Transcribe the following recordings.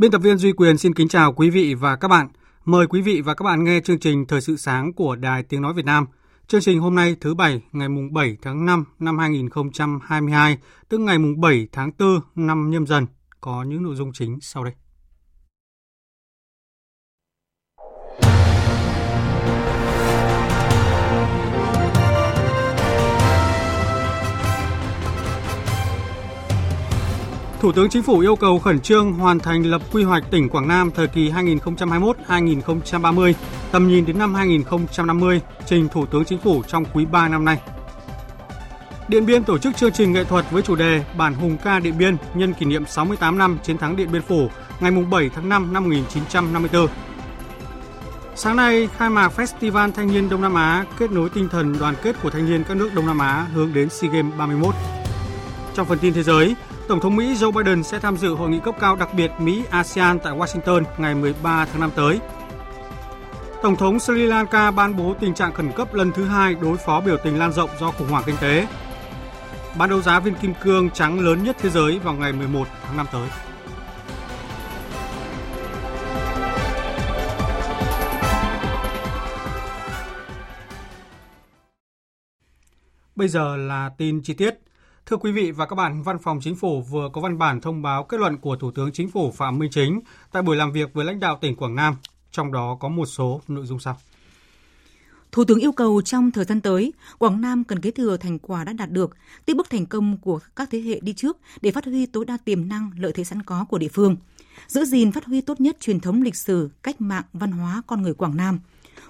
Biên tập viên Duy Quyền xin kính chào quý vị và các bạn. Mời quý vị và các bạn nghe chương trình Thời sự sáng của Đài Tiếng Nói Việt Nam. Chương trình hôm nay thứ Bảy ngày mùng 7 tháng 5 năm 2022, tức ngày mùng 7 tháng 4 năm nhâm dần, có những nội dung chính sau đây. Thủ tướng Chính phủ yêu cầu khẩn trương hoàn thành lập quy hoạch tỉnh Quảng Nam thời kỳ 2021-2030, tầm nhìn đến năm 2050, trình Thủ tướng Chính phủ trong quý 3 năm nay. Điện Biên tổ chức chương trình nghệ thuật với chủ đề Bản hùng ca Điện Biên nhân kỷ niệm 68 năm chiến thắng Điện Biên Phủ ngày 7 tháng 5 năm 1954. Sáng nay, khai mạc Festival Thanh niên Đông Nam Á kết nối tinh thần đoàn kết của thanh niên các nước Đông Nam Á hướng đến SEA Games 31. Trong phần tin thế giới, Tổng thống Mỹ Joe Biden sẽ tham dự hội nghị cấp cao đặc biệt Mỹ-ASEAN tại Washington ngày 13 tháng 5 tới. Tổng thống Sri Lanka ban bố tình trạng khẩn cấp lần thứ hai đối phó biểu tình lan rộng do khủng hoảng kinh tế. Bán đấu giá viên kim cương trắng lớn nhất thế giới vào ngày 11 tháng 5 tới. Bây giờ là tin chi tiết. Thưa quý vị và các bạn, Văn phòng Chính phủ vừa có văn bản thông báo kết luận của Thủ tướng Chính phủ Phạm Minh Chính tại buổi làm việc với lãnh đạo tỉnh Quảng Nam, trong đó có một số nội dung sau. Thủ tướng yêu cầu trong thời gian tới, Quảng Nam cần kế thừa thành quả đã đạt được, tiếp bước thành công của các thế hệ đi trước để phát huy tối đa tiềm năng, lợi thế sẵn có của địa phương, giữ gìn phát huy tốt nhất truyền thống lịch sử, cách mạng, văn hóa con người Quảng Nam,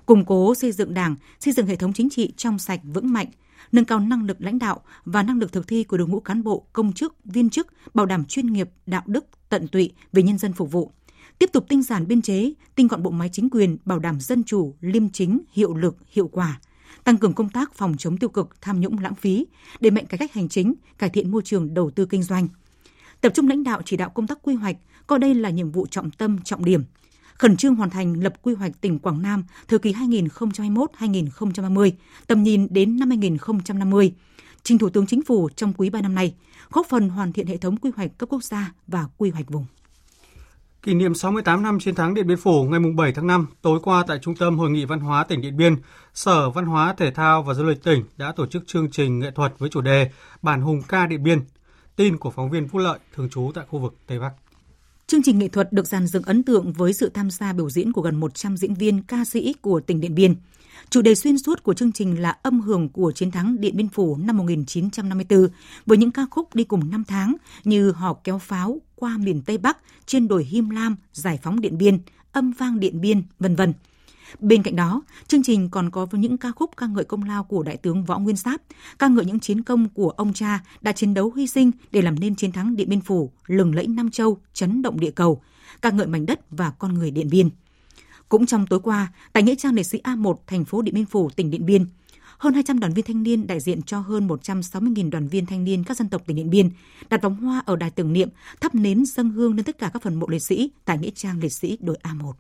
củng cố xây dựng Đảng, xây dựng hệ thống chính trị trong sạch vững mạnh, nâng cao năng lực lãnh đạo và năng lực thực thi của đội ngũ cán bộ, công chức, viên chức, bảo đảm chuyên nghiệp, đạo đức, tận tụy về nhân dân phục vụ. Tiếp tục tinh giản biên chế, tinh gọn bộ máy chính quyền, bảo đảm dân chủ, liêm chính, hiệu lực, hiệu quả tăng cường công tác phòng chống tiêu cực, tham nhũng lãng phí, đẩy mạnh cải cách hành chính, cải thiện môi trường đầu tư kinh doanh. Tập trung lãnh đạo chỉ đạo công tác quy hoạch, coi đây là nhiệm vụ trọng tâm, trọng điểm, khẩn trương hoàn thành lập quy hoạch tỉnh Quảng Nam thời kỳ 2021-2030, tầm nhìn đến năm 2050, trình Thủ tướng Chính phủ trong quý 3 năm nay, góp phần hoàn thiện hệ thống quy hoạch cấp quốc gia và quy hoạch vùng. Kỷ niệm 68 năm chiến thắng Điện Biên Phủ ngày 7 tháng 5, tối qua tại Trung tâm Hội nghị Văn hóa tỉnh Điện Biên, Sở Văn hóa Thể thao và Du lịch tỉnh đã tổ chức chương trình nghệ thuật với chủ đề Bản hùng ca Điện Biên. Tin của phóng viên Phú Lợi, thường trú tại khu vực Tây Bắc. Chương trình nghệ thuật được dàn dựng ấn tượng với sự tham gia biểu diễn của gần 100 diễn viên ca sĩ của tỉnh Điện Biên. Chủ đề xuyên suốt của chương trình là âm hưởng của chiến thắng Điện Biên Phủ năm 1954 với những ca khúc đi cùng năm tháng như Hò kéo pháo, Qua miền Tây Bắc, Trên đồi Him Lam, Giải phóng Điện Biên, Âm vang Điện Biên, vân vân. Bên cạnh đó, chương trình còn có những ca khúc ca ngợi công lao của Đại tướng Võ Nguyên Giáp, ca ngợi những chiến công của ông cha đã chiến đấu hy sinh để làm nên chiến thắng Điện Biên Phủ, lừng lẫy Nam Châu, chấn động địa cầu, ca ngợi mảnh đất và con người Điện Biên. Cũng trong tối qua, tại Nghĩa trang liệt sĩ A1, thành phố Điện Biên Phủ, tỉnh Điện Biên, hơn 200 đoàn viên thanh niên đại diện cho hơn 160.000 đoàn viên thanh niên các dân tộc tỉnh Điện Biên đặt vòng hoa ở đài tưởng niệm, thắp nến dâng hương lên tất cả các phần mộ liệt sĩ tại Nghĩa trang liệt sĩ đội A1.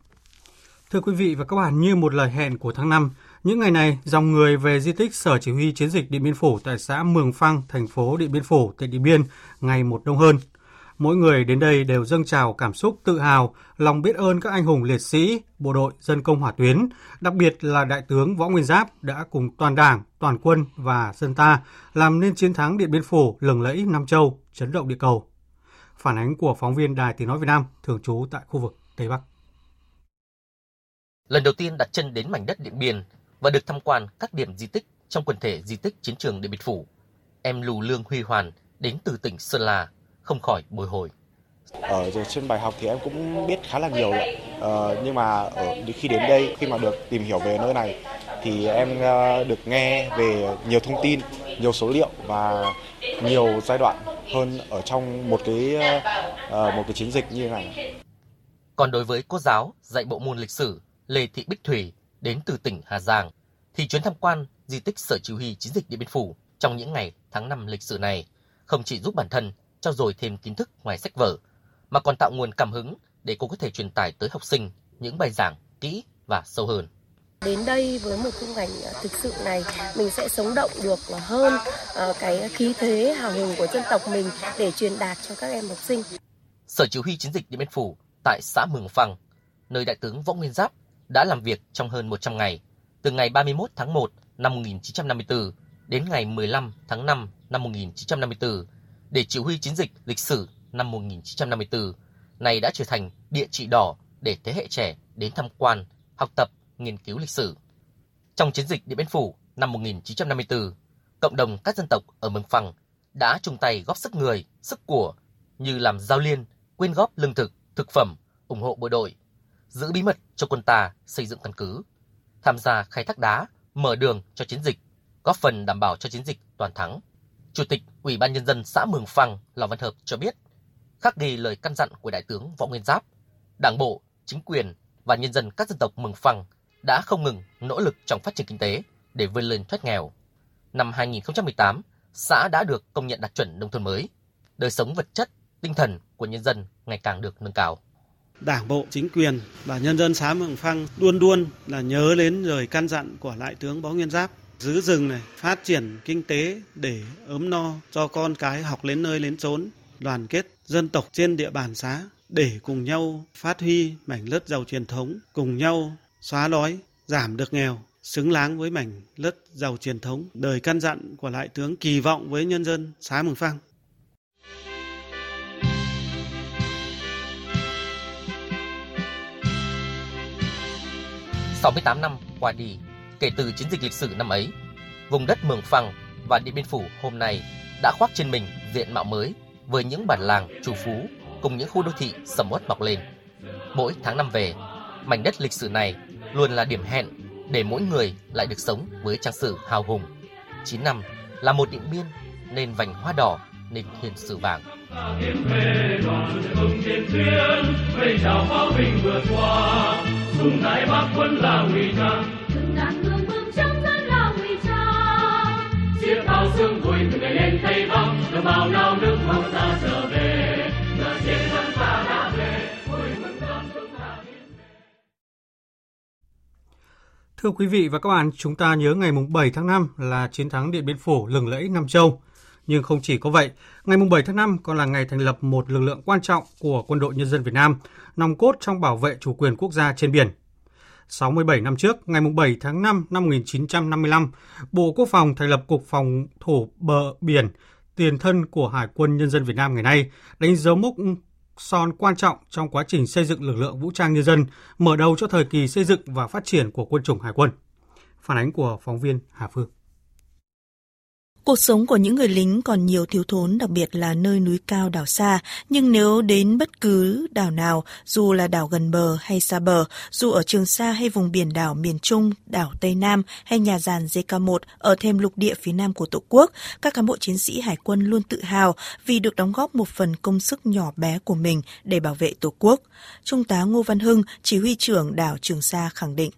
Thưa quý vị và các bạn, như một lời hẹn của tháng 5, những ngày này, dòng người về di tích Sở Chỉ huy Chiến dịch Điện Biên Phủ tại xã Mường Phăng, thành phố Điện Biên Phủ, tỉnh Điện Biên ngày một đông hơn. Mỗi người đến đây đều dâng trào cảm xúc tự hào, lòng biết ơn các anh hùng liệt sĩ, bộ đội dân công hỏa tuyến, đặc biệt là Đại tướng Võ Nguyên Giáp đã cùng toàn đảng, toàn quân và dân ta làm nên chiến thắng Điện Biên Phủ lừng lẫy Nam Châu, chấn động địa cầu. Phản ánh của phóng viên Đài Tiếng Nói Việt Nam thường trú tại khu vực Tây Bắc lần đầu tiên đặt chân đến mảnh đất Điện Biên và được tham quan các điểm di tích trong quần thể di tích chiến trường Điện Biên Phủ. em Lù Lương Huy Hoàn đến từ tỉnh Sơn La không khỏi bồi hồi. Ở trên bài học thì em cũng biết khá là nhiều rồi. Ờ, nhưng mà ở khi đến đây khi mà được tìm hiểu về nơi này thì em ờ, được nghe về nhiều thông tin, nhiều số liệu và nhiều giai đoạn hơn ở trong một cái uh, một cái chiến dịch như thế này. Còn đối với cô giáo dạy bộ môn lịch sử Lê Thị Bích Thủy đến từ tỉnh Hà Giang, thì chuyến tham quan di tích Sở Chỉ huy Chiến dịch Điện Biên Phủ trong những ngày tháng 5 lịch sử này không chỉ giúp bản thân trau dồi thêm kiến thức ngoài sách vở, mà còn tạo nguồn cảm hứng để cô có thể truyền tải tới học sinh những bài giảng kỹ và sâu hơn. Đến đây với một khung cảnh à, thực sự này, mình sẽ sống động được hơn à, cái khí thế hào hùng của dân tộc mình để truyền đạt cho các em học sinh. Sở Chỉ huy Chiến dịch Điện Biên Phủ tại xã Mường Phăng, nơi Đại tướng Võ Nguyên Giáp đã làm việc trong hơn 100 ngày, từ ngày 31 tháng 1 năm 1954 đến ngày 15 tháng 5 năm 1954 để chỉ huy chiến dịch lịch sử năm 1954, này đã trở thành địa chỉ đỏ để thế hệ trẻ đến tham quan, học tập, nghiên cứu lịch sử. Trong chiến dịch Điện Biên Phủ năm 1954, cộng đồng các dân tộc ở Mường Phăng đã chung tay góp sức người, sức của như làm giao liên, quyên góp lương thực, thực phẩm, ủng hộ bộ đội, giữ bí mật cho quân ta xây dựng căn cứ, tham gia khai thác đá, mở đường cho chiến dịch, góp phần đảm bảo cho chiến dịch toàn thắng. Chủ tịch Ủy ban Nhân dân xã Mường Phăng Lò Văn Hợp cho biết, khắc ghi lời căn dặn của Đại tướng Võ Nguyên Giáp, Đảng bộ, chính quyền và nhân dân các dân tộc Mường Phăng đã không ngừng nỗ lực trong phát triển kinh tế để vươn lên thoát nghèo. Năm 2018, xã đã được công nhận đạt chuẩn nông thôn mới. Đời sống vật chất, tinh thần của nhân dân ngày càng được nâng cao. Đảng bộ, chính quyền và nhân dân xã Mường Phăng luôn luôn là nhớ đến lời căn dặn của Đại tướng Bó Nguyên Giáp giữ rừng này, phát triển kinh tế để ấm no cho con cái học đến nơi đến chốn, đoàn kết dân tộc trên địa bàn xã để cùng nhau phát huy mảnh đất giàu truyền thống, cùng nhau xóa đói, giảm được nghèo, xứng đáng với mảnh đất giàu truyền thống. Đời căn dặn của Đại tướng kỳ vọng với nhân dân xã Mường Phăng. Sáu mươi tám năm qua đi, kể từ chiến dịch lịch sử năm ấy, vùng đất Mường Phăng và Điện Biên Phủ hôm nay đã khoác trên mình diện mạo mới với những bản làng trù phú cùng những khu đô thị sầm uất mọc lên. Mỗi tháng năm về, mảnh đất lịch sử này luôn là điểm hẹn để mỗi người lại được sống với trang sử hào hùng. 9 năm là một điện biên nên vành hoa đỏ nên hiền sử vàng đại bắc quân là ngụy trang ngàn hương vương trong dân là ngụy trang xiết bao sương vui từ ngày lên tây bắc đồng bào nao nước mong ta trở về. Ngựa chiến thân ta đã về vui mừng đón chúng ta Thưa quý vị và các bạn, chúng ta nhớ ngày 7 tháng 5 là chiến thắng Điện Biên Phủ lừng lẫy Nam Châu. Nhưng không chỉ có vậy, ngày 7 tháng 5 còn là ngày thành lập một lực lượng quan trọng của Quân đội Nhân dân Việt Nam, nòng cốt trong bảo vệ chủ quyền quốc gia trên biển. 67 năm trước, ngày 7 tháng 5 năm 1955, Bộ Quốc phòng thành lập Cục Phòng thủ bờ biển, tiền thân của Hải quân Nhân dân Việt Nam ngày nay, đánh dấu mốc son quan trọng trong quá trình xây dựng lực lượng vũ trang nhân dân, mở đầu cho thời kỳ xây dựng và phát triển của quân chủng Hải quân. Phản ánh của phóng viên Hà Phương. Cuộc sống của những người lính còn nhiều thiếu thốn, đặc biệt là nơi núi cao đảo xa. Nhưng nếu đến bất cứ đảo nào, dù là đảo gần bờ hay xa bờ, dù ở Trường Sa hay vùng biển đảo miền Trung, đảo Tây Nam hay nhà giàn JK1 ở thêm lục địa phía nam của Tổ quốc, các cán bộ chiến sĩ Hải quân luôn tự hào vì được đóng góp một phần công sức nhỏ bé của mình để bảo vệ Tổ quốc. Trung tá Ngô Văn Hưng, chỉ huy trưởng đảo Trường Sa khẳng định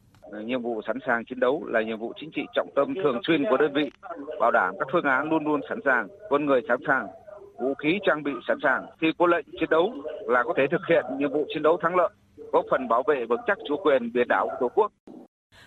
nhiệm vụ sẵn sàng chiến đấu là nhiệm vụ chính trị trọng tâm thường xuyên của đơn vị, bảo đảm các phương án luôn luôn sẵn sàng, con người sẵn sàng, vũ khí trang bị sẵn sàng. Khi có lệnh chiến đấu là có thể thực hiện nhiệm vụ chiến đấu thắng lợi, góp phần bảo vệ vững chắc chủ quyền biển đảo của Tổ quốc.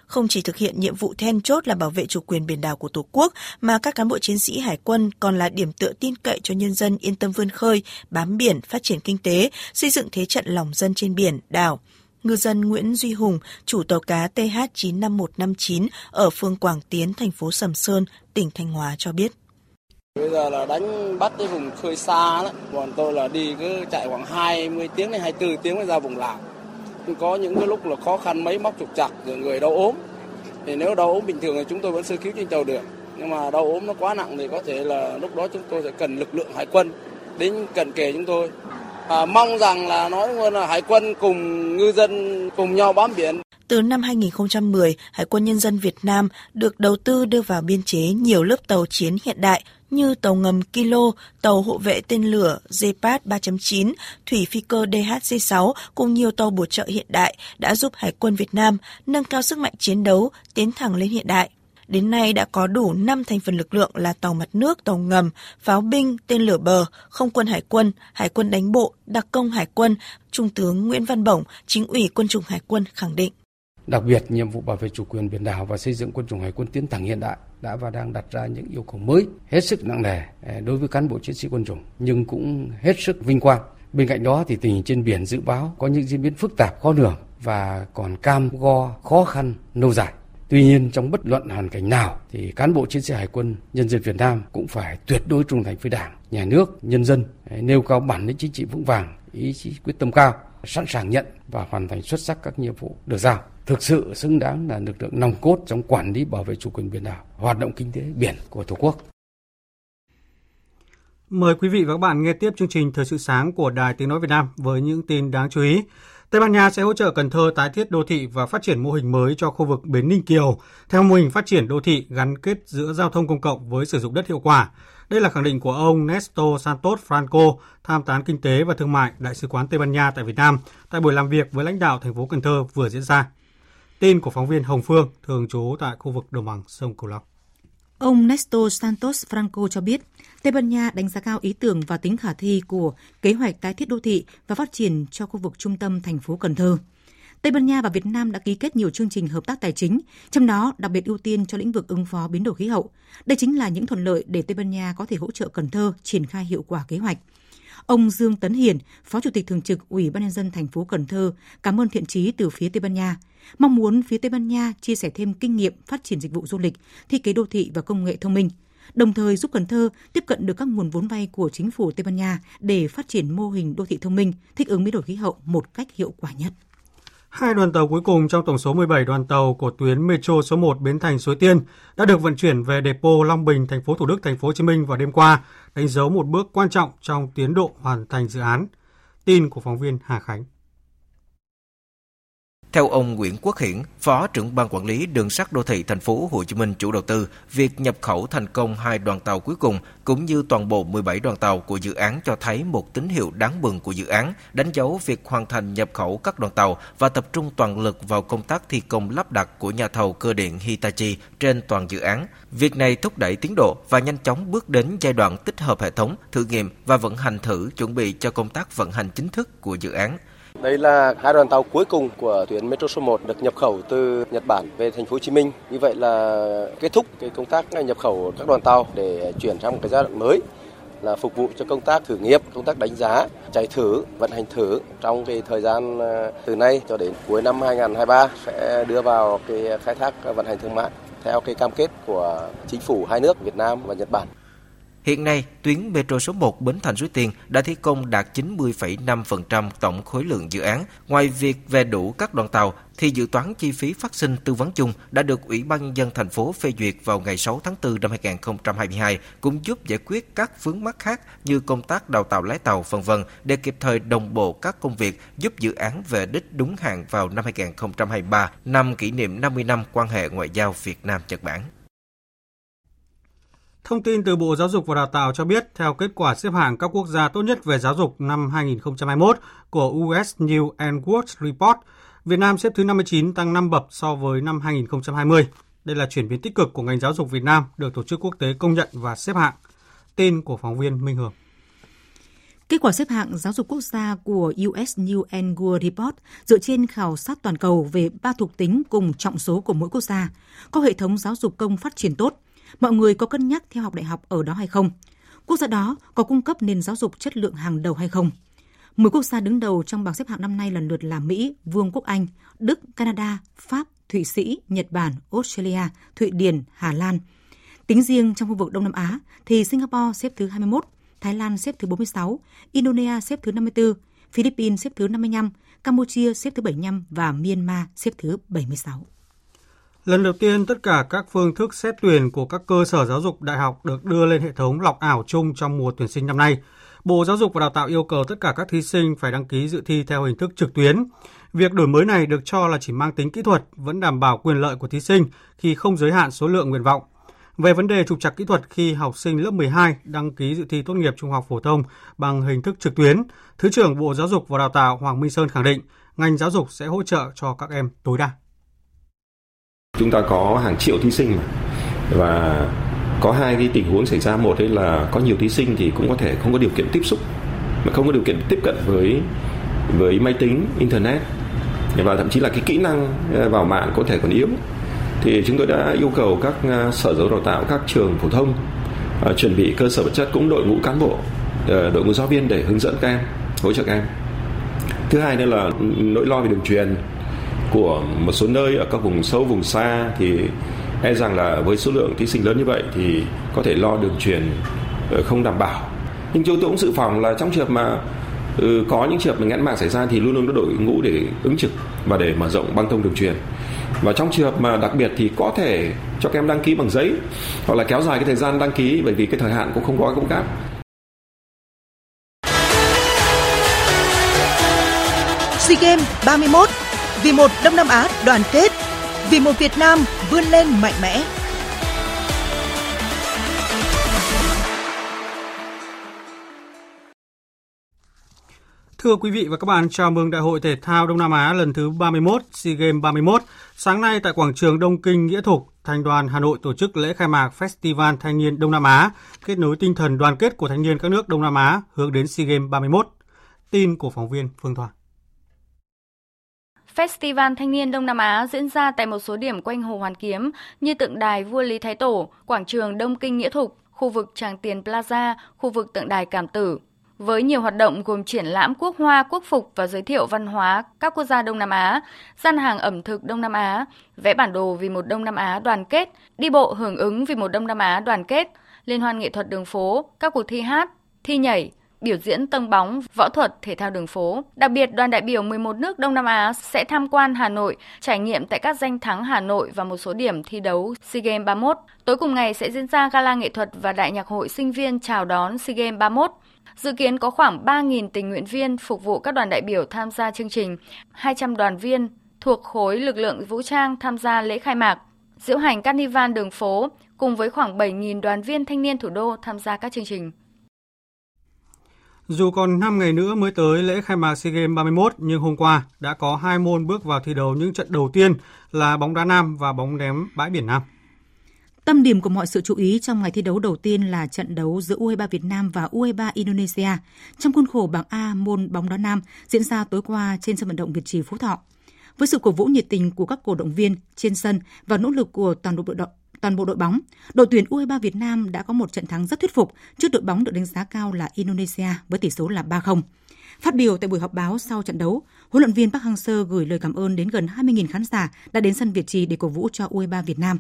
Không chỉ thực hiện nhiệm vụ then chốt là bảo vệ chủ quyền biển đảo của Tổ quốc, mà các cán bộ chiến sĩ hải quân còn là điểm tựa tin cậy cho nhân dân yên tâm vươn khơi, bám biển, phát triển kinh tế, xây dựng thế trận lòng dân trên biển, đảo ngư dân Nguyễn Duy Hùng, chủ tàu cá TH95159 ở phường Quảng Tiến, thành phố Sầm Sơn, tỉnh Thanh Hóa cho biết. Bây giờ là đánh bắt cái vùng khơi xa đó, bọn tôi là đi cứ chạy khoảng 20 tiếng đến 24 tiếng mới ra vùng làng. Có những cái lúc là khó khăn mấy móc trục chặt rồi người đau ốm. Thì nếu đau ốm bình thường thì chúng tôi vẫn sơ cứu trên tàu được. nhưng mà đau ốm nó quá nặng thì có thể là lúc đó chúng tôi sẽ cần lực lượng hải quân đến cận kề chúng tôi à, mong rằng là nói luôn là hải quân cùng ngư dân cùng nhau bám biển từ năm 2010, Hải quân Nhân dân Việt Nam được đầu tư đưa vào biên chế nhiều lớp tàu chiến hiện đại như tàu ngầm Kilo, tàu hộ vệ tên lửa Zepat 3.9, thủy phi cơ DHC-6 cùng nhiều tàu bổ trợ hiện đại đã giúp Hải quân Việt Nam nâng cao sức mạnh chiến đấu, tiến thẳng lên hiện đại. Đến nay đã có đủ 5 thành phần lực lượng là tàu mặt nước, tàu ngầm, pháo binh, tên lửa bờ, không quân hải quân, hải quân đánh bộ, đặc công hải quân, Trung tướng Nguyễn Văn Bổng, chính ủy quân chủng hải quân khẳng định. Đặc biệt, nhiệm vụ bảo vệ chủ quyền biển đảo và xây dựng quân chủng hải quân tiến thẳng hiện đại đã và đang đặt ra những yêu cầu mới hết sức nặng nề ờ, đối với cán bộ chiến sĩ quân chủng nhưng cũng hết sức vinh quang. Bên cạnh đó thì tình hình trên biển dự báo có những diễn biến phức tạp khó lường và còn cam go khó khăn lâu dài. Tuy nhiên trong bất luận hoàn cảnh nào thì cán bộ chiến sĩ hải quân nhân dân Việt Nam cũng phải tuyệt đối trung thành với Đảng, nhà nước, nhân dân, nêu cao bản lĩnh chính trị vững vàng, ý chí quyết tâm cao, sẵn sàng nhận và hoàn thành xuất sắc các nhiệm vụ được giao thực sự xứng đáng là lực lượng nòng cốt trong quản lý bảo vệ chủ quyền biển đảo, hoạt động kinh tế biển của Tổ quốc. Mời quý vị và các bạn nghe tiếp chương trình Thời sự sáng của Đài Tiếng Nói Việt Nam với những tin đáng chú ý. Tây Ban Nha sẽ hỗ trợ Cần Thơ tái thiết đô thị và phát triển mô hình mới cho khu vực Bến Ninh Kiều theo mô hình phát triển đô thị gắn kết giữa giao thông công cộng với sử dụng đất hiệu quả. Đây là khẳng định của ông Nesto Santos Franco, tham tán kinh tế và thương mại Đại sứ quán Tây Ban Nha tại Việt Nam tại buổi làm việc với lãnh đạo thành phố Cần Thơ vừa diễn ra. Tin của phóng viên Hồng Phương, thường trú tại khu vực đồng bằng sông Cửu Long. Ông Nesto Santos Franco cho biết, Tây Ban Nha đánh giá cao ý tưởng và tính khả thi của kế hoạch tái thiết đô thị và phát triển cho khu vực trung tâm thành phố Cần Thơ. Tây Ban Nha và Việt Nam đã ký kết nhiều chương trình hợp tác tài chính, trong đó đặc biệt ưu tiên cho lĩnh vực ứng phó biến đổi khí hậu. Đây chính là những thuận lợi để Tây Ban Nha có thể hỗ trợ Cần Thơ triển khai hiệu quả kế hoạch. Ông Dương Tấn Hiền, Phó Chủ tịch Thường trực Ủy ban nhân dân thành phố Cần Thơ, cảm ơn thiện chí từ phía Tây Ban Nha, mong muốn phía Tây Ban Nha chia sẻ thêm kinh nghiệm phát triển dịch vụ du lịch, thiết kế đô thị và công nghệ thông minh, đồng thời giúp Cần Thơ tiếp cận được các nguồn vốn vay của chính phủ Tây Ban Nha để phát triển mô hình đô thị thông minh, thích ứng biến đổi khí hậu một cách hiệu quả nhất. Hai đoàn tàu cuối cùng trong tổng số 17 đoàn tàu của tuyến Metro số 1 Bến Thành Suối Tiên đã được vận chuyển về Depot Long Bình, thành phố Thủ Đức, thành phố Hồ Chí Minh vào đêm qua, đánh dấu một bước quan trọng trong tiến độ hoàn thành dự án. Tin của phóng viên Hà Khánh. Theo ông Nguyễn Quốc Hiển, Phó trưởng ban quản lý đường sắt đô thị thành phố Hồ Chí Minh chủ đầu tư, việc nhập khẩu thành công hai đoàn tàu cuối cùng cũng như toàn bộ 17 đoàn tàu của dự án cho thấy một tín hiệu đáng mừng của dự án, đánh dấu việc hoàn thành nhập khẩu các đoàn tàu và tập trung toàn lực vào công tác thi công lắp đặt của nhà thầu cơ điện Hitachi trên toàn dự án. Việc này thúc đẩy tiến độ và nhanh chóng bước đến giai đoạn tích hợp hệ thống, thử nghiệm và vận hành thử chuẩn bị cho công tác vận hành chính thức của dự án. Đây là hai đoàn tàu cuối cùng của tuyến Metro số 1 được nhập khẩu từ Nhật Bản về thành phố Hồ Chí Minh. Như vậy là kết thúc cái công tác nhập khẩu các đoàn tàu để chuyển sang một cái giai đoạn mới là phục vụ cho công tác thử nghiệm, công tác đánh giá, chạy thử, vận hành thử trong cái thời gian à, từ nay cho đến cuối năm 2023 sẽ đưa vào cái khai thác à, vận hành thương mại theo cái cam kết của chính phủ hai nước Việt Nam và Nhật Bản. Hiện nay, tuyến metro số 1 Bến Thành Suối Tiên đã thi công đạt 90,5% tổng khối lượng dự án. Ngoài việc về đủ các đoàn tàu, thì dự toán chi phí phát sinh tư vấn chung đã được Ủy ban nhân dân thành phố phê duyệt vào ngày 6 tháng 4 năm 2022, cũng giúp giải quyết các vướng mắc khác như công tác đào tạo lái tàu vân vân để kịp thời đồng bộ các công việc giúp dự án về đích đúng hạn vào năm 2023, năm kỷ niệm 50 năm quan hệ ngoại giao Việt Nam Nhật Bản. Thông tin từ Bộ Giáo dục và Đào tạo cho biết, theo kết quả xếp hạng các quốc gia tốt nhất về giáo dục năm 2021 của US News and World Report, Việt Nam xếp thứ 59 tăng 5 bậc so với năm 2020. Đây là chuyển biến tích cực của ngành giáo dục Việt Nam được tổ chức quốc tế công nhận và xếp hạng. Tin của phóng viên Minh Hường. Kết quả xếp hạng giáo dục quốc gia của US News and World Report dựa trên khảo sát toàn cầu về ba thuộc tính cùng trọng số của mỗi quốc gia, có hệ thống giáo dục công phát triển tốt, mọi người có cân nhắc theo học đại học ở đó hay không? Quốc gia đó có cung cấp nền giáo dục chất lượng hàng đầu hay không? 10 quốc gia đứng đầu trong bảng xếp hạng năm nay lần lượt là Mỹ, Vương quốc Anh, Đức, Canada, Pháp, Thụy Sĩ, Nhật Bản, Australia, Thụy Điển, Hà Lan. Tính riêng trong khu vực Đông Nam Á thì Singapore xếp thứ 21, Thái Lan xếp thứ 46, Indonesia xếp thứ 54, Philippines xếp thứ 55, Campuchia xếp thứ 75 và Myanmar xếp thứ 76. Lần đầu tiên, tất cả các phương thức xét tuyển của các cơ sở giáo dục đại học được đưa lên hệ thống lọc ảo chung trong mùa tuyển sinh năm nay. Bộ Giáo dục và Đào tạo yêu cầu tất cả các thí sinh phải đăng ký dự thi theo hình thức trực tuyến. Việc đổi mới này được cho là chỉ mang tính kỹ thuật, vẫn đảm bảo quyền lợi của thí sinh khi không giới hạn số lượng nguyện vọng. Về vấn đề trục trặc kỹ thuật khi học sinh lớp 12 đăng ký dự thi tốt nghiệp trung học phổ thông bằng hình thức trực tuyến, Thứ trưởng Bộ Giáo dục và Đào tạo Hoàng Minh Sơn khẳng định ngành giáo dục sẽ hỗ trợ cho các em tối đa. Chúng ta có hàng triệu thí sinh mà. Và có hai cái tình huống xảy ra. Một đấy là có nhiều thí sinh thì cũng có thể không có điều kiện tiếp xúc mà không có điều kiện tiếp cận với với máy tính internet. Và thậm chí là cái kỹ năng à, vào mạng có thể còn yếu. Thì chúng tôi đã yêu cầu các à, sở giáo dục đào tạo các trường phổ thông uh, chuẩn bị cơ sở vật chất cũng đội ngũ cán bộ uh, đội ngũ giáo viên để hướng dẫn các em hỗ trợ các em. Thứ hai nữa là nỗi lo về đường truyền của một số nơi ở các vùng sâu vùng xa thì e rằng là với số lượng thí sinh lớn như vậy thì có thể lo đường truyền ờ, không đảm bảo. Nhưng chúng tôi cũng dự phòng là trong trường hợp mà ừ, có những trường hợp ngãn mạng xảy ra thì luôn luôn có đội ngũ để ứng trực và để mở rộng băng thông đường truyền. Và trong trường hợp mà đặc biệt thì có thể cho các em đăng ký bằng giấy hoặc là kéo dài cái thời gian đăng ký bởi vì cái thời hạn cũng không có công tác SEA Games 31 vì một Đông Nam Á đoàn kết, vì một Việt Nam vươn lên mạnh mẽ. Thưa quý vị và các bạn, chào mừng Đại hội Thể thao Đông Nam Á lần thứ 31, SEA Games 31. Sáng nay tại quảng trường Đông Kinh Nghĩa Thục, Thành đoàn Hà Nội tổ chức lễ khai mạc Festival Thanh niên Đông Nam Á, kết nối tinh thần đoàn kết của thanh niên các nước Đông Nam Á hướng đến SEA Games 31. Tin của phóng viên Phương Thoa. Festival Thanh niên Đông Nam Á diễn ra tại một số điểm quanh Hồ Hoàn Kiếm như tượng đài vua Lý Thái Tổ, quảng trường Đông Kinh Nghĩa Thục, khu vực Tràng Tiền Plaza, khu vực tượng đài Cảm Tử. Với nhiều hoạt động gồm triển lãm quốc hoa, quốc phục và giới thiệu văn hóa các quốc gia Đông Nam Á, gian hàng ẩm thực Đông Nam Á, vẽ bản đồ vì một Đông Nam Á đoàn kết, đi bộ hưởng ứng vì một Đông Nam Á đoàn kết, liên hoan nghệ thuật đường phố, các cuộc thi hát, thi nhảy, biểu diễn tông bóng, võ thuật, thể thao đường phố. Đặc biệt, đoàn đại biểu 11 nước Đông Nam Á sẽ tham quan Hà Nội, trải nghiệm tại các danh thắng Hà Nội và một số điểm thi đấu SEA Games 31. Tối cùng ngày sẽ diễn ra gala nghệ thuật và đại nhạc hội sinh viên chào đón SEA Games 31. Dự kiến có khoảng 3.000 tình nguyện viên phục vụ các đoàn đại biểu tham gia chương trình, 200 đoàn viên thuộc khối lực lượng vũ trang tham gia lễ khai mạc, diễu hành carnival đường phố cùng với khoảng 7.000 đoàn viên thanh niên thủ đô tham gia các chương trình. Dù còn 5 ngày nữa mới tới lễ khai mạc SEA Games 31, nhưng hôm qua đã có hai môn bước vào thi đấu những trận đầu tiên là bóng đá nam và bóng ném bãi biển nam. Tâm điểm của mọi sự chú ý trong ngày thi đấu đầu tiên là trận đấu giữa U23 Việt Nam và U23 Indonesia trong khuôn khổ bảng A môn bóng đá nam diễn ra tối qua trên sân vận động Việt Trì Phú Thọ. Với sự cổ vũ nhiệt tình của các cổ động viên trên sân và nỗ lực của toàn đội đội toàn bộ đội bóng, đội tuyển U23 Việt Nam đã có một trận thắng rất thuyết phục trước đội bóng được đánh giá cao là Indonesia với tỷ số là 3-0. Phát biểu tại buổi họp báo sau trận đấu, huấn luyện viên Park Hang-seo gửi lời cảm ơn đến gần 20.000 khán giả đã đến sân Việt Trì để cổ vũ cho U23 Việt Nam.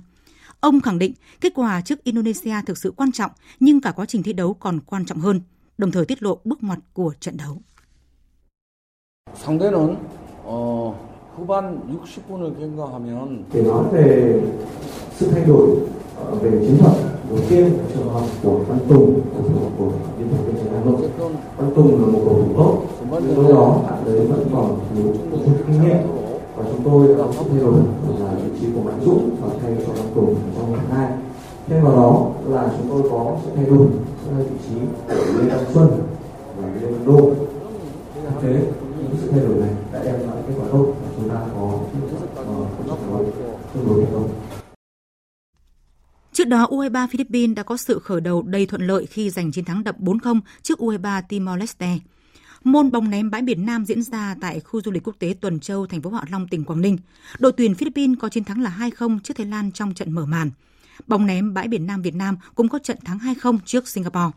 Ông khẳng định kết quả trước Indonesia thực sự quan trọng, nhưng cả quá trình thi đấu còn quan trọng hơn, đồng thời tiết lộ bước ngoặt của trận đấu. 상대는 어, 후반 60분을 경과하면 để nói về sự thay đổi ờ, về chiến thuật đầu tiên trường hợp của Văn Tùng, của trường hợp của biên thủ viên Hà Nội. Văn Tùng là một cầu thủ tốt, nhưng lúc đó bạn ấy vẫn còn thiếu chút kinh nghiệm. Và chúng tôi đã có thay đổi là vị trí của Mạnh Dũng và thay cho Văn Tùng trong hiệp hai thêm vào đó là chúng tôi có sự thay đổi vị trí của Lê Đăng Xuân và Lê Văn Đô. Thực tế, những sự thay đổi này đã đem lại kết quả tốt chúng ta có ờ, một trận tương đối thành công Trước đó, U23 Philippines đã có sự khởi đầu đầy thuận lợi khi giành chiến thắng đậm 4-0 trước U23 Timor-Leste. Môn bóng ném bãi biển Nam diễn ra tại khu du lịch quốc tế Tuần Châu, thành phố Hạ Long, tỉnh Quảng Ninh. Đội tuyển Philippines có chiến thắng là 2-0 trước Thái Lan trong trận mở màn. Bóng ném bãi biển Nam Việt Nam cũng có trận thắng 2-0 trước Singapore.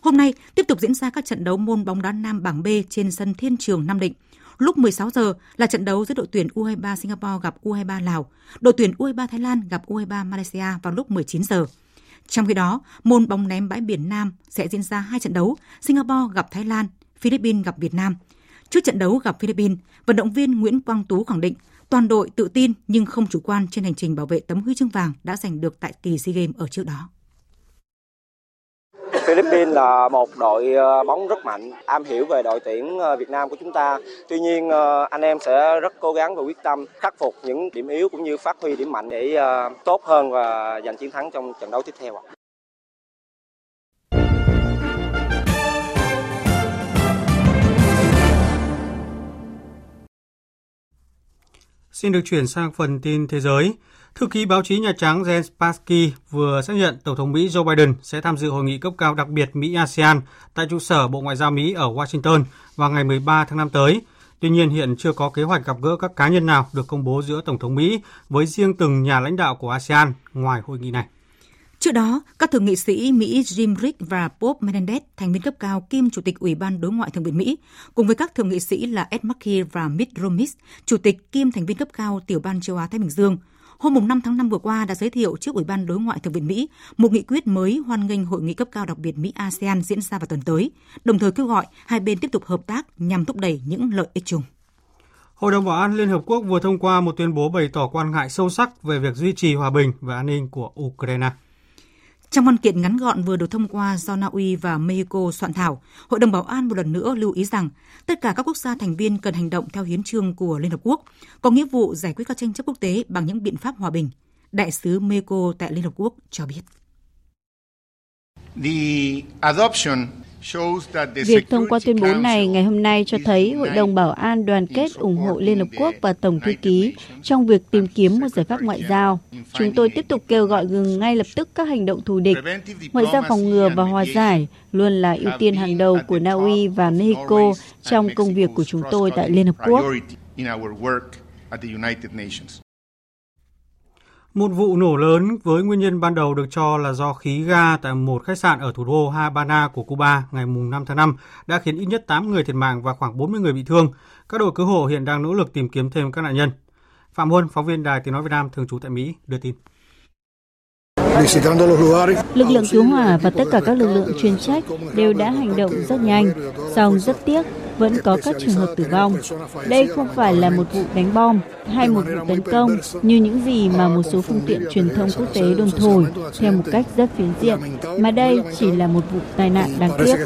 Hôm nay, tiếp tục diễn ra các trận đấu môn bóng đá nam bảng B trên sân Thiên Trường Nam Định. Lúc 16 giờ là trận đấu giữa đội tuyển U23 Singapore gặp U23 Lào, đội tuyển U23 Thái Lan gặp U23 Malaysia vào lúc 19 giờ. Trong khi đó, môn bóng ném bãi biển Nam sẽ diễn ra hai trận đấu, Singapore gặp Thái Lan, Philippines gặp Việt Nam. Trước trận đấu gặp Philippines, vận động viên Nguyễn Quang Tú khẳng định Toàn đội tự tin nhưng không chủ quan trên hành trình bảo vệ tấm huy chương vàng đã giành được tại kỳ SEA Games ở trước đó. Philippines là một đội ờ, bóng rất mạnh, am hiểu về đội tuyển ờ, Việt Nam của chúng ta. Tuy nhiên ờ, anh em sẽ rất cố gắng và quyết tâm khắc phục những điểm yếu cũng như phát huy điểm mạnh để tốt hơn và giành chiến thắng trong trận đấu tiếp theo. Xin được chuyển sang phần tin thế giới. Thư ký báo chí Nhà Trắng Jen Psaki vừa xác nhận Tổng thống Mỹ Joe Biden sẽ tham dự hội nghị cấp cao đặc biệt Mỹ-ASEAN tại trụ sở Bộ Ngoại giao Mỹ ở Washington vào ngày 13 tháng 5 tới. Tuy nhiên, hiện chưa có kế hoạch gặp gỡ các cá nhân nào được công bố giữa Tổng thống Mỹ với riêng từng nhà lãnh đạo của ASEAN ngoài hội nghị này. Trước đó, các thượng nghị sĩ Mỹ Jim Rick và Bob Menendez, thành viên cấp cao kiêm Chủ tịch Ủy ban Đối ngoại Thượng viện Mỹ, cùng với các thượng nghị sĩ là Ed McKee và Mitt Romney, Chủ tịch kiêm thành viên cấp cao Tiểu ban châu Á-Thái Bình Dương, hôm 5 tháng 5 vừa qua đã giới thiệu trước Ủy ban Đối ngoại Thượng viện Mỹ một nghị quyết mới hoan nghênh hội nghị cấp cao đặc biệt Mỹ-ASEAN diễn ra vào tuần tới, đồng thời kêu gọi hai bên tiếp tục hợp tác nhằm thúc đẩy những lợi ích chung. Hội đồng Bảo an Liên Hợp Quốc vừa thông qua một tuyên bố bày tỏ quan ngại sâu sắc về việc duy trì hòa bình và an ninh của Ukraine. Trong văn kiện ngắn gọn vừa được thông qua do Na Uy và Mexico soạn thảo, Hội đồng Bảo an một lần nữa lưu ý rằng tất cả các quốc gia thành viên cần hành động theo hiến trương của Liên Hợp Quốc, có nghĩa vụ giải quyết các tranh chấp quốc tế bằng những biện pháp hòa bình. Đại sứ Mexico tại Liên Hợp Quốc cho biết. The adoption Việc thông qua tuyên bố này ngày hôm nay cho thấy Hội đồng Bảo an đoàn kết ủng hộ Liên Hợp Quốc và Tổng thư ký trong việc tìm kiếm một giải pháp ngoại giao. Chúng tôi tiếp tục kêu gọi ngừng ngay lập tức các hành động thù địch. Ngoại giao phòng ngừa và hòa giải luôn là ưu tiên hàng đầu của Na Uy và Mexico trong công việc của chúng tôi tại Liên Hợp Quốc. Một vụ nổ lớn với nguyên nhân ban đầu được cho là do khí ga tại một khách sạn ở thủ đô Habana của Cuba ngày 5 tháng 5 đã khiến ít nhất 8 người thiệt mạng và khoảng 40 người bị thương. Các đội cứu hộ hiện đang nỗ lực tìm kiếm thêm các nạn nhân. Phạm Huân, phóng viên Đài Tiếng Nói Việt Nam thường trú tại Mỹ, đưa tin. Lực lượng cứu hỏa và tất cả các lực lượng chuyên trách đều đã hành động rất nhanh, song rất tiếc vẫn có các trường hợp tử vong. Đây không phải là một vụ đánh bom hay một vụ tấn công như những gì mà một số phương tiện truyền thông quốc tế đồn thổi theo một cách rất phiến diện, mà đây chỉ là một vụ tai nạn đáng tiếc.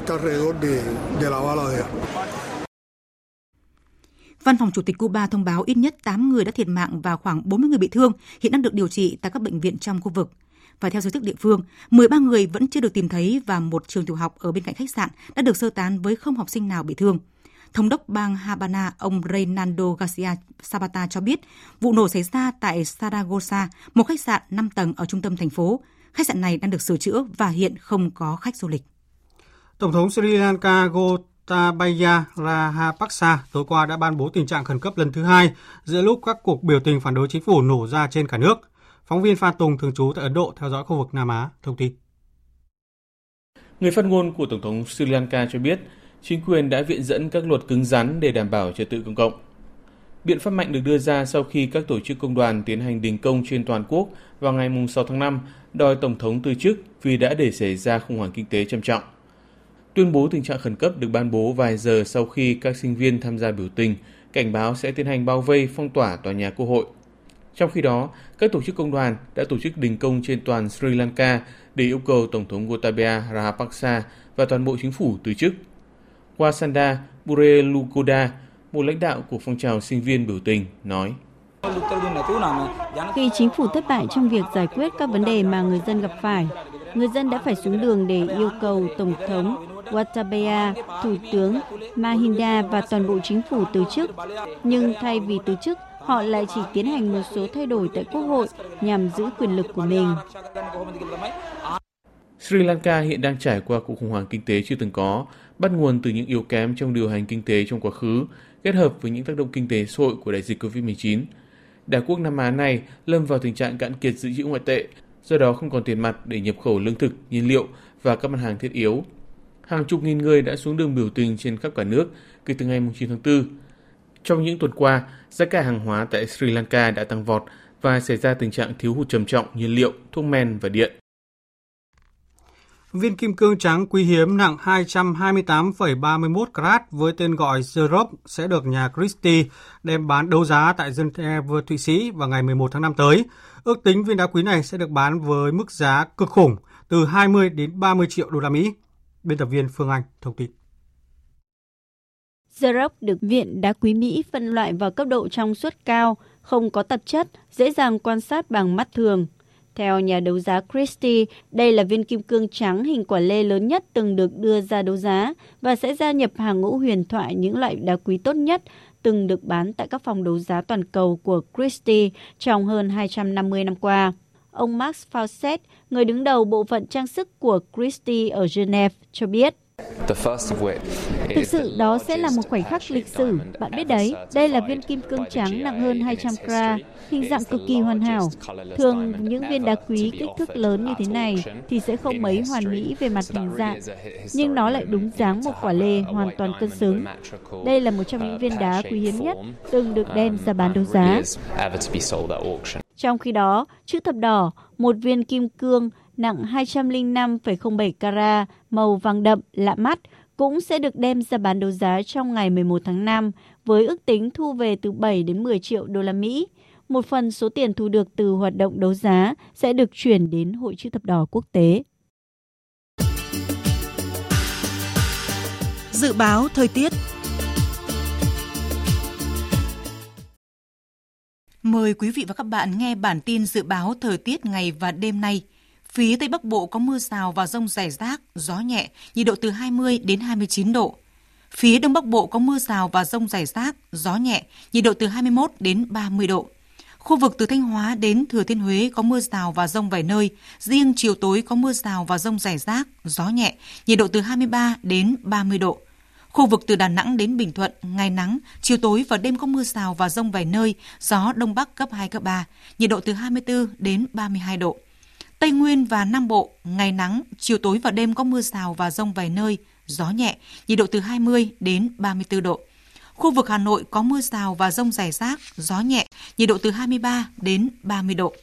Văn phòng Chủ tịch Cuba thông báo ít nhất 8 người đã thiệt mạng và khoảng 40 người bị thương, hiện đang được điều trị tại các bệnh viện trong khu vực. Và theo giới chức địa phương, 13 người vẫn chưa được tìm thấy và một trường tiểu học ở bên cạnh khách sạn đã được sơ tán với không học sinh nào bị thương. Thống đốc bang Habana, ông Reynaldo Garcia Sabata cho biết, vụ nổ xảy ra tại Saragossa, một khách sạn 5 tầng ở trung tâm thành phố. Khách sạn này đang được sửa chữa và hiện không có khách du lịch. Tổng thống Sri Lanka Gotabaya Rajapaksa tối qua đã ban bố tình trạng khẩn cấp lần thứ hai giữa lúc các cuộc biểu tình phản đối chính phủ nổ ra trên cả nước. Phóng viên Phan Tùng thường trú tại Ấn Độ theo dõi khu vực Nam Á thông tin. Người phát ngôn của Tổng thống Sri Lanka cho biết chính quyền đã viện dẫn các luật cứng rắn để đảm bảo trật tự công cộng. Biện pháp mạnh được đưa ra sau khi các tổ chức công đoàn tiến hành đình công trên toàn quốc vào ngày 6 tháng 5 đòi Tổng thống từ chức vì đã để xảy ra khủng hoảng kinh tế trầm trọng. Tuyên bố tình trạng khẩn cấp được ban bố vài giờ sau khi các sinh viên tham gia biểu tình cảnh báo sẽ tiến hành bao vây phong tỏa tòa nhà quốc hội. Trong khi đó, các tổ chức công đoàn đã tổ chức đình công trên toàn Sri Lanka để yêu cầu Tổng thống Gotabaya Rajapaksa và toàn bộ chính phủ từ chức Wasanda Burelukoda, một lãnh đạo của phong trào sinh viên biểu tình, nói. Khi chính phủ thất bại trong việc giải quyết các vấn đề mà người dân gặp phải, người dân đã phải xuống đường để yêu cầu Tổng thống Watabaya, Thủ tướng Mahinda và toàn bộ chính phủ từ chức. Nhưng thay vì từ chức, họ lại chỉ tiến hành một số thay đổi tại Quốc hội nhằm giữ quyền lực của mình. Sri Lanka hiện đang trải qua cuộc khủng hoảng kinh tế chưa từng có, bắt nguồn từ những yếu kém trong điều hành kinh tế trong quá khứ, kết hợp với những tác động kinh tế xã hội của đại dịch COVID-19. Đảo quốc Nam Á này lâm vào tình trạng cạn kiệt dự trữ ngoại tệ, do đó không còn tiền mặt để nhập khẩu lương thực, nhiên liệu và các mặt hàng thiết yếu. Hàng chục nghìn người đã xuống đường biểu tình trên khắp cả nước kể từ ngày 9 tháng 4. Trong những tuần qua, giá cả hàng hóa tại Sri Lanka đã tăng vọt và xảy ra tình trạng thiếu hụt trầm trọng nhiên liệu, thuốc men và điện. Viên kim cương trắng quý hiếm nặng 228,31 carat với tên gọi Zerop sẽ được nhà Christie đem bán đấu giá tại Geneva, Thụy Sĩ vào ngày 11 tháng 5 tới. Ước tính viên đá quý này sẽ được bán với mức giá cực khủng từ 20 đến 30 triệu đô la Mỹ. Biên tập viên Phương Anh thông tin. The được Viện Đá quý Mỹ phân loại vào cấp độ trong suốt cao, không có tạp chất, dễ dàng quan sát bằng mắt thường. Theo nhà đấu giá Christie, đây là viên kim cương trắng hình quả lê lớn nhất từng được đưa ra đấu giá và sẽ gia nhập hàng ngũ huyền thoại những loại đá quý tốt nhất từng được bán tại các phòng đấu giá toàn cầu của Christie trong hơn 250 năm qua. Ông Max Fawcett, người đứng đầu bộ phận trang sức của Christie ở Geneva, cho biết. Thực sự đó sẽ là một khoảnh khắc lịch sử. Bạn biết đấy, đây là viên kim cương trắng nặng hơn 200 gram, hình dạng cực kỳ hoàn hảo. Thường những viên đá quý kích thước lớn như thế này thì sẽ không mấy hoàn mỹ về mặt hình dạng, nhưng nó lại đúng dáng một quả lê hoàn toàn cân xứng. Đây là một trong những viên đá quý hiếm nhất từng được đem ra bán đấu giá. Trong khi đó, chữ thập đỏ, một viên kim cương nặng 205,07 carat, màu vàng đậm, lạ mắt, cũng sẽ được đem ra bán đấu giá trong ngày 11 tháng 5 với ước tính thu về từ 7 đến 10 triệu đô la Mỹ. Một phần số tiền thu được từ hoạt động đấu giá sẽ được chuyển đến Hội chữ thập đỏ quốc tế. Dự báo thời tiết Mời quý vị và các bạn nghe bản tin dự báo thời tiết ngày và đêm nay. Phía Tây Bắc Bộ có mưa rào và rông rải rác, gió nhẹ, nhiệt độ từ 20 đến 29 độ. Phía Đông Bắc Bộ có mưa rào và rông rải rác, gió nhẹ, nhiệt độ từ 21 đến 30 độ. Khu vực từ Thanh Hóa đến Thừa Thiên Huế có mưa rào và rông vài nơi, riêng chiều tối có mưa rào và rông rải rác, gió nhẹ, nhiệt độ từ 23 đến 30 độ. Khu vực từ Đà Nẵng đến Bình Thuận, ngày nắng, chiều tối và đêm có mưa rào và rông vài nơi, gió Đông Bắc cấp 2, cấp 3, nhiệt độ từ 24 đến 32 độ. Tây Nguyên và Nam Bộ, ngày nắng, chiều tối và đêm có mưa rào và rông vài nơi, gió nhẹ, nhiệt độ từ 20 đến 34 độ. Khu vực Hà Nội có mưa rào và rông rải rác, gió nhẹ, nhiệt độ từ 23 đến 30 độ.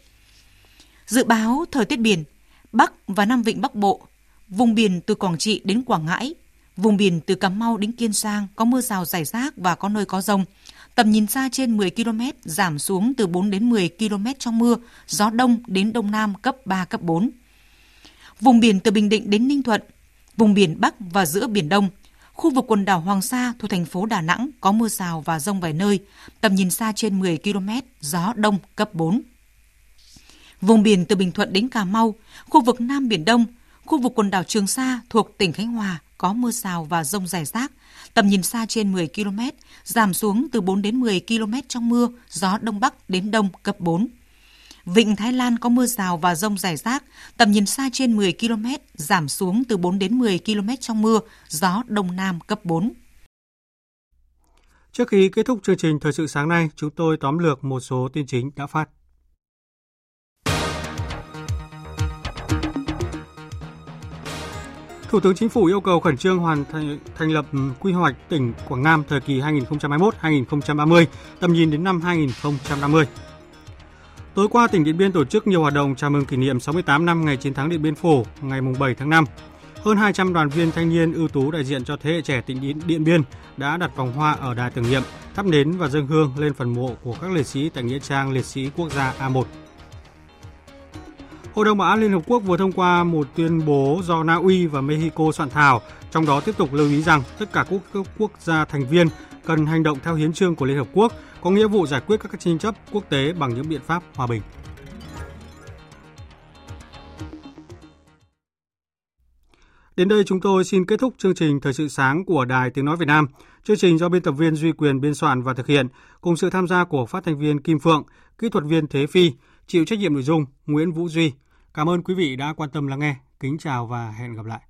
Dự báo thời tiết biển, Bắc và Nam Vịnh Bắc Bộ, vùng biển từ Quảng Trị đến Quảng Ngãi, vùng biển từ Cà Mau đến Kiên Giang có mưa rào rải rác và có nơi có rông. Tầm nhìn xa trên 10 km, giảm xuống từ 4 đến 10 km trong mưa, gió đông đến đông nam cấp 3, cấp 4. Vùng biển từ Bình Định đến Ninh Thuận, vùng biển Bắc và giữa Biển Đông, khu vực quần đảo Hoàng Sa thuộc thành phố Đà Nẵng có mưa rào và rông vài nơi, tầm nhìn xa trên 10 km, gió đông cấp 4. Vùng biển từ Bình Thuận đến Cà Mau, khu vực Nam Biển Đông, khu vực quần đảo Trường Sa thuộc tỉnh Khánh Hòa có mưa rào và rông rải rác, tầm nhìn xa trên 10 km, giảm xuống từ 4 đến 10 km trong mưa, gió đông bắc đến đông cấp 4. Vịnh Thái Lan có mưa rào và rông rải rác, tầm nhìn xa trên 10 km, giảm xuống từ 4 đến 10 km trong mưa, gió đông nam cấp 4. Trước khi kết thúc chương trình Thời sự sáng nay, chúng tôi tóm lược một số tin chính đã phát. Thủ tướng Chính phủ yêu cầu khẩn trương hoàn thành, thành lập ừ, quy hoạch tỉnh Quảng Nam thời kỳ 2021-2030, tầm nhìn đến năm 2050. Tối qua, tỉnh Điện Biên tổ chức nhiều hoạt động chào mừng kỷ niệm 68 năm ngày chiến thắng Điện Biên Phủ ngày 7 tháng 5. Hơn 200 đoàn viên thanh niên ưu tú đại diện cho thế hệ trẻ tỉnh Điện Biên đã đặt vòng hoa ở đài tưởng niệm, thắp nến và dâng hương lên phần mộ của các liệt sĩ tại nghĩa trang liệt sĩ quốc gia A1. Hội đồng Bảo an Liên Hợp Quốc vừa thông qua một tuyên bố do Na Uy và Mexico soạn thảo, trong đó tiếp tục lưu ý rằng tất cả quốc, quốc gia thành viên cần hành động theo hiến trương của Liên Hợp Quốc, có nghĩa vụ giải quyết các tranh chấp quốc tế bằng những biện pháp hòa bình. Đến đây chúng tôi xin kết thúc chương trình Thời sự sáng của Đài Tiếng Nói Việt Nam. Chương trình do biên tập viên Duy Quyền biên soạn và thực hiện, cùng sự tham gia của phát thanh viên Kim Phượng, kỹ thuật viên Thế Phi, chịu trách nhiệm nội dung Nguyễn Vũ Duy. Cảm ơn quý vị đã quan tâm lắng nghe. Kính chào và hẹn gặp lại.